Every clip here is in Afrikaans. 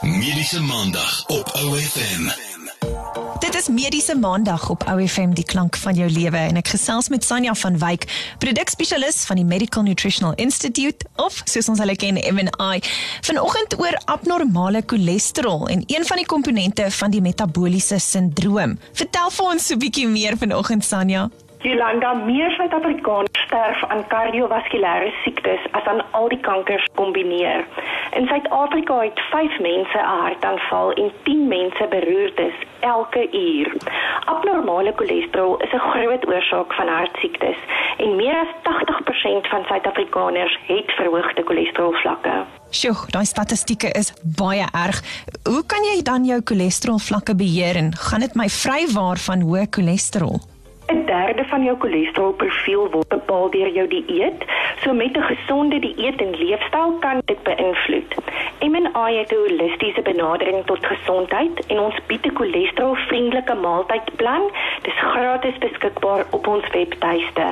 Mediese Maandag op OFM. Dit is Mediese Maandag op OFM die klank van jou lewe en ek gesels met Sanja van Wyk, produkspesialis van die Medical Nutritional Institute of soos ons hulle ken MNI. Vanoggend oor abnormale cholesterol en een van die komponente van die metabooliese sindroom. Vertel vir ons so 'n bietjie meer vanoggend Sanja. Jolanda, meer Suid-Afrikaners sterf aan kardiovaskulêre siektes as aan al die kankers kombineer. In Suid-Afrika het 5 mense 'n hartaanval en 10 mense beroertes elke uur. Abnormale cholesterol is 'n groot oorsaak van hartsiektes en meer as 80% van Suid-Afrikaners het verhoogde cholesterolvlakke. Sjoe, daai statistieke is baie erg. Hoe kan jy dan jou cholesterolvlakke beheer en gaan dit my vrywaar van hoë cholesterol? 'n derde van jou cholesterolprofiel word bepaal deur jou dieet. So met 'n gesonde dieet en leefstyl kan dit beïnvloed. MNI het 'n holistiese benadering tot gesondheid en ons bied 'n cholesterolvriendelike maaltydplan. Dit is gratis beskikbaar op ons webtuiste.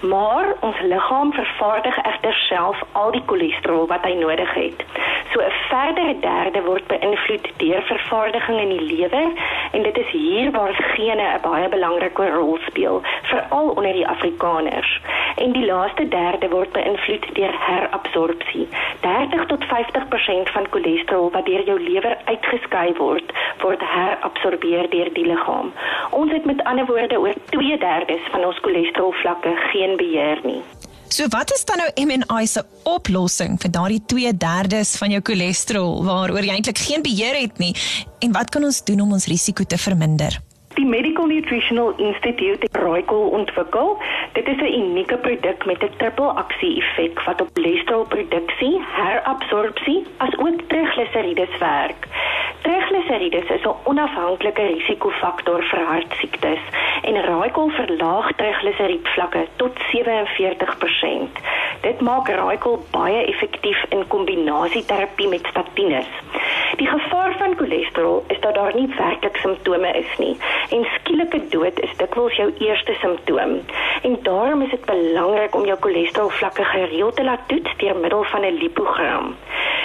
Maar ons liggaam vervaardig egter self al die cholesterol wat hy nodig het. So 'n verdere derde word beïnvloed deur vervaardiging in die lewer en dit is hier waar gene 'n baie belangrike rol speel, veral onder die Afrikaners. En die laaste derde word beïnvloed deur herabsorpsie. 30 tot 50% van cholesterol wat deur jou lewer uitgeskei word, word herabsorbeer deur die liggaam. Ons het met ander woorde oor 2/3 van ons cholesterolvlakke geen beheer nie. So wat is dan nou MNI se oplossing vir daardie 2/3 van jou cholesterol waaroor jy eintlik geen beheer het nie en wat kan ons doen om ons risiko te verminder? Die Medical Nutritional Institute het Rooikol ontwikkel. Dit is 'n unieke produk met 'n triple aksie effek wat op cholesterolproduksie, herabsorpsie asook trigliserides werk. Trigliserides is 'n onafhanklike risikofaktor vir hartsiektes en rooikol verlaag trigliseriedvlakke tot 47%. Dit maak rooikol baie effektief in kombinasieterapie met statines. Die gevaar van cholesterol is dat daar nie werklik simptome is nie en skielike dood is dikwels jou eerste simptoom. En daarom is dit belangrik om jou cholesterolvlakke gereeld te laat toets deur middel van 'n lipogram.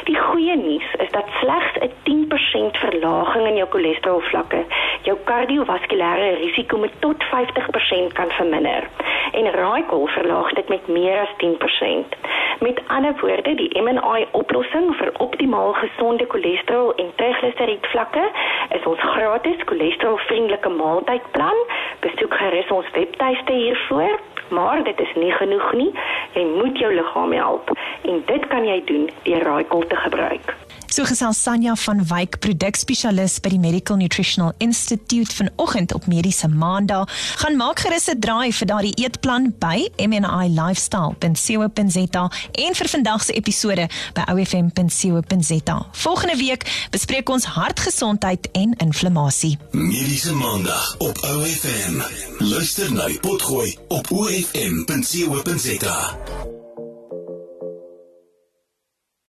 Die goeie nuus is dat slegs 'n 10% verlaging in jou cholesterolvlakke jou kardiovaskulêre risiko met tot 50% kan verminder. En raaikol verlaag dit met meer as 10%. Met ander woorde, die MNI oplossing vir optimaal gesonde cholesterol en trigliseriedvlakke is ons gratis cholesterolvriendelike maaltydplan. Besoek gerus ons webtuiste hiervoor. Maar dit is nie genoeg nie. Jy moet jou liggaam help en dit kan jy doen deur raaikol te gebruik. So gesels Sanja van Wyk, produkspesialis by die Medical Nutritional Institute vanoggend op Mediese Maandag. Gaan maak gerus 'n draai vir daardie eetplan by mnilifestyle.co.za en vir vandag se episode by ofm.co.za. Volgende week bespreek ons hartgesondheid en inflammasie. Mediese Maandag op OFM. Luister na Potgooi op OFM.co.za.